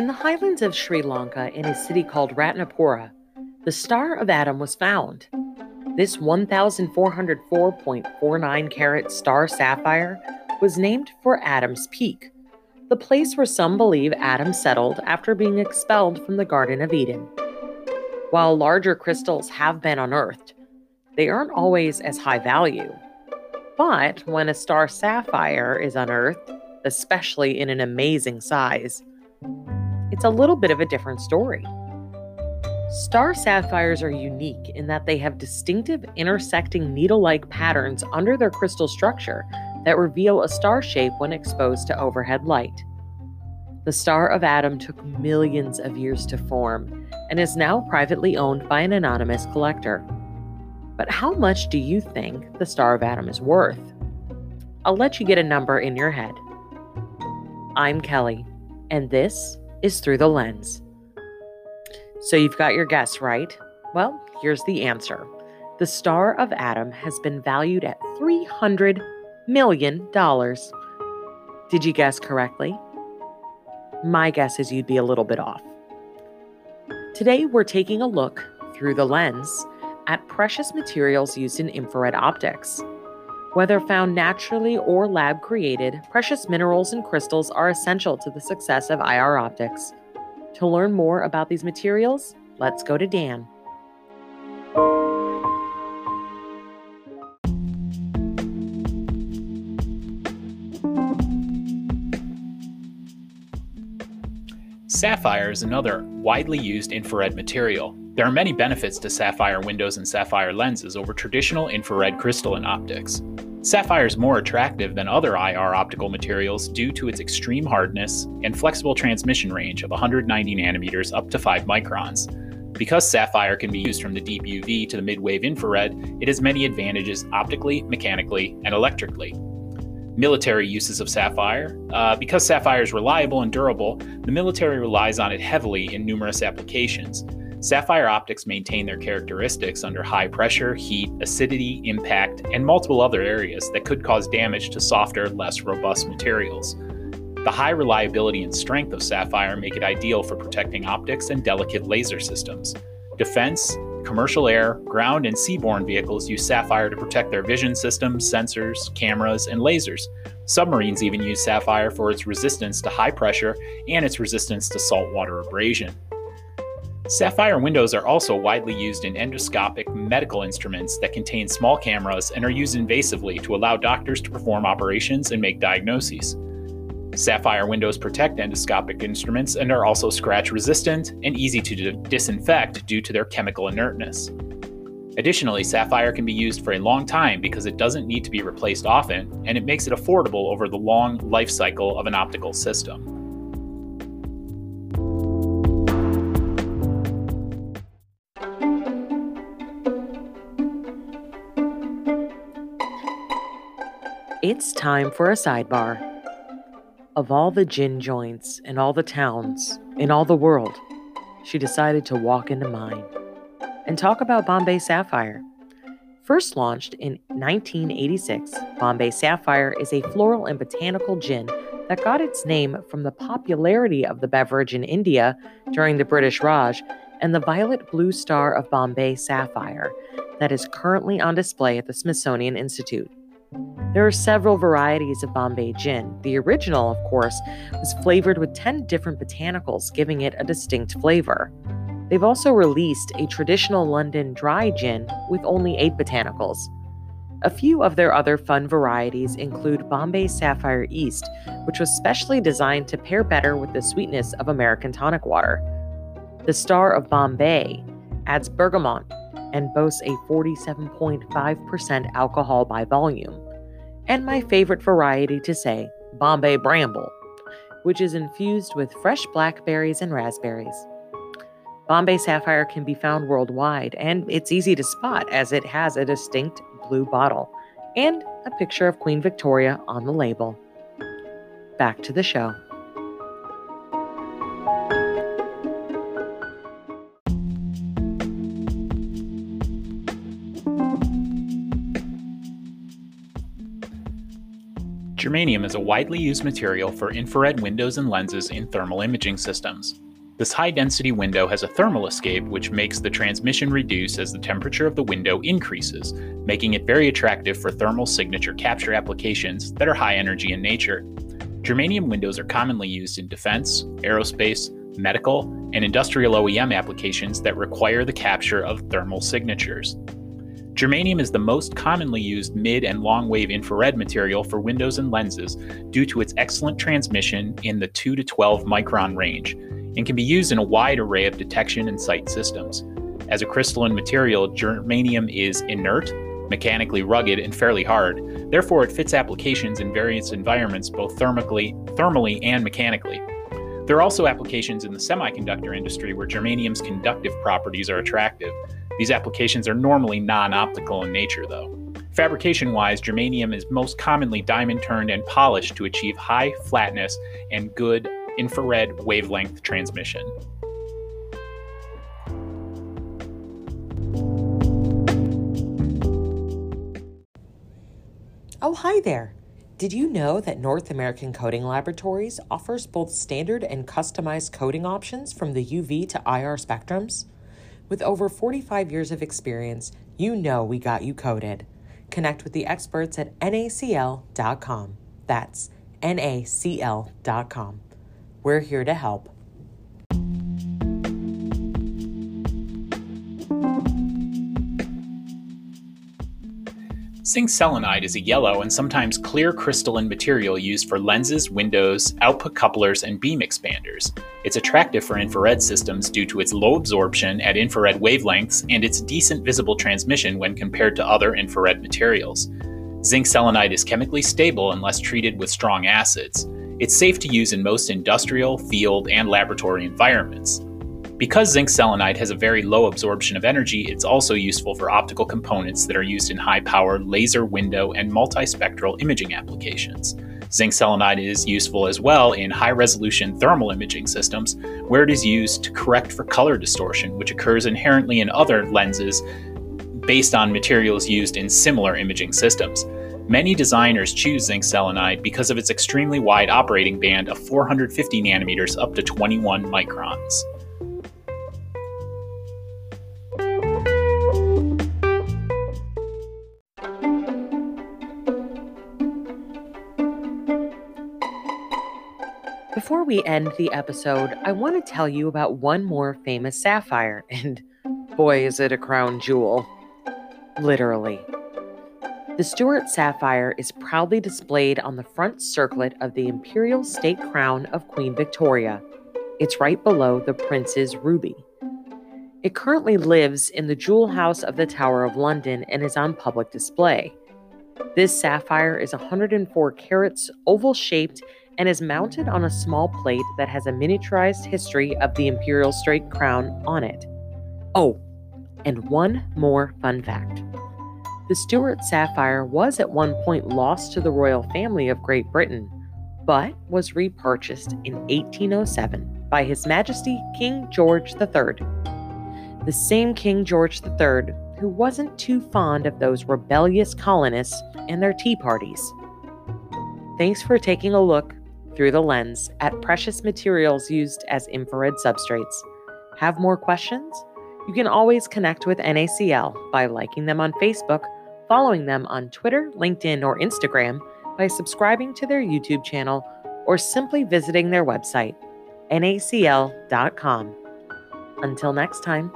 In the highlands of Sri Lanka, in a city called Ratnapura, the Star of Adam was found. This 1,404.49 carat star sapphire was named for Adam's Peak, the place where some believe Adam settled after being expelled from the Garden of Eden. While larger crystals have been unearthed, they aren't always as high value. But when a star sapphire is unearthed, especially in an amazing size, it's a little bit of a different story. Star sapphires are unique in that they have distinctive intersecting needle like patterns under their crystal structure that reveal a star shape when exposed to overhead light. The Star of Adam took millions of years to form and is now privately owned by an anonymous collector. But how much do you think the Star of Adam is worth? I'll let you get a number in your head. I'm Kelly, and this is Through the Lens. So you've got your guess right? Well, here's the answer. The Star of Adam has been valued at $300 million. Did you guess correctly? My guess is you'd be a little bit off. Today, we're taking a look through the lens at precious materials used in infrared optics. Whether found naturally or lab created, precious minerals and crystals are essential to the success of IR optics. To learn more about these materials, let's go to Dan. Sapphire is another widely used infrared material. There are many benefits to sapphire windows and sapphire lenses over traditional infrared crystalline optics. Sapphire is more attractive than other IR optical materials due to its extreme hardness and flexible transmission range of 190 nanometers up to 5 microns. Because sapphire can be used from the deep UV to the mid-wave infrared, it has many advantages optically, mechanically, and electrically. Military uses of sapphire. Uh, because sapphire is reliable and durable, the military relies on it heavily in numerous applications. Sapphire optics maintain their characteristics under high pressure, heat, acidity, impact, and multiple other areas that could cause damage to softer, less robust materials. The high reliability and strength of sapphire make it ideal for protecting optics and delicate laser systems. Defense, commercial air, ground, and seaborne vehicles use sapphire to protect their vision systems, sensors, cameras, and lasers. Submarines even use sapphire for its resistance to high pressure and its resistance to saltwater abrasion. Sapphire windows are also widely used in endoscopic medical instruments that contain small cameras and are used invasively to allow doctors to perform operations and make diagnoses. Sapphire windows protect endoscopic instruments and are also scratch resistant and easy to disinfect due to their chemical inertness. Additionally, sapphire can be used for a long time because it doesn't need to be replaced often and it makes it affordable over the long life cycle of an optical system. It's time for a sidebar. Of all the gin joints in all the towns, in all the world, she decided to walk into mine and talk about Bombay Sapphire. First launched in 1986, Bombay Sapphire is a floral and botanical gin that got its name from the popularity of the beverage in India during the British Raj and the violet blue star of Bombay Sapphire that is currently on display at the Smithsonian Institute. There are several varieties of Bombay gin. The original, of course, was flavored with 10 different botanicals, giving it a distinct flavor. They've also released a traditional London dry gin with only 8 botanicals. A few of their other fun varieties include Bombay Sapphire East, which was specially designed to pair better with the sweetness of American tonic water. The Star of Bombay adds bergamot and boasts a 47.5% alcohol by volume. And my favorite variety to say, Bombay Bramble, which is infused with fresh blackberries and raspberries. Bombay Sapphire can be found worldwide, and it's easy to spot as it has a distinct blue bottle and a picture of Queen Victoria on the label. Back to the show. Germanium is a widely used material for infrared windows and lenses in thermal imaging systems. This high density window has a thermal escape which makes the transmission reduce as the temperature of the window increases, making it very attractive for thermal signature capture applications that are high energy in nature. Germanium windows are commonly used in defense, aerospace, medical, and industrial OEM applications that require the capture of thermal signatures. Germanium is the most commonly used mid and long wave infrared material for windows and lenses due to its excellent transmission in the 2 to 12 micron range and can be used in a wide array of detection and sight systems. As a crystalline material, germanium is inert, mechanically rugged, and fairly hard. Therefore, it fits applications in various environments both thermically, thermally and mechanically. There are also applications in the semiconductor industry where germanium's conductive properties are attractive. These applications are normally non optical in nature, though. Fabrication wise, germanium is most commonly diamond turned and polished to achieve high flatness and good infrared wavelength transmission. Oh, hi there. Did you know that North American Coating Laboratories offers both standard and customized coating options from the UV to IR spectrums? With over 45 years of experience, you know we got you coated. Connect with the experts at nacl.com. That's nacl.com. We're here to help. Zinc selenide is a yellow and sometimes clear crystalline material used for lenses, windows, output couplers, and beam expanders. It's attractive for infrared systems due to its low absorption at infrared wavelengths and its decent visible transmission when compared to other infrared materials. Zinc selenide is chemically stable unless treated with strong acids. It's safe to use in most industrial, field, and laboratory environments. Because zinc selenide has a very low absorption of energy, it's also useful for optical components that are used in high power laser window and multispectral imaging applications. Zinc selenide is useful as well in high resolution thermal imaging systems, where it is used to correct for color distortion, which occurs inherently in other lenses based on materials used in similar imaging systems. Many designers choose zinc selenide because of its extremely wide operating band of 450 nanometers up to 21 microns. Before we end the episode, I want to tell you about one more famous sapphire, and boy, is it a crown jewel. Literally. The Stuart Sapphire is proudly displayed on the front circlet of the Imperial State Crown of Queen Victoria. It's right below the Prince's Ruby. It currently lives in the Jewel House of the Tower of London and is on public display. This sapphire is 104 carats, oval shaped, and is mounted on a small plate that has a miniaturized history of the imperial state crown on it. Oh, and one more fun fact. The Stuart sapphire was at one point lost to the royal family of Great Britain, but was repurchased in 1807 by His Majesty King George III. The same King George III who wasn't too fond of those rebellious colonists and their tea parties. Thanks for taking a look through the lens at precious materials used as infrared substrates. Have more questions? You can always connect with NACL by liking them on Facebook, following them on Twitter, LinkedIn, or Instagram, by subscribing to their YouTube channel, or simply visiting their website, nacl.com. Until next time.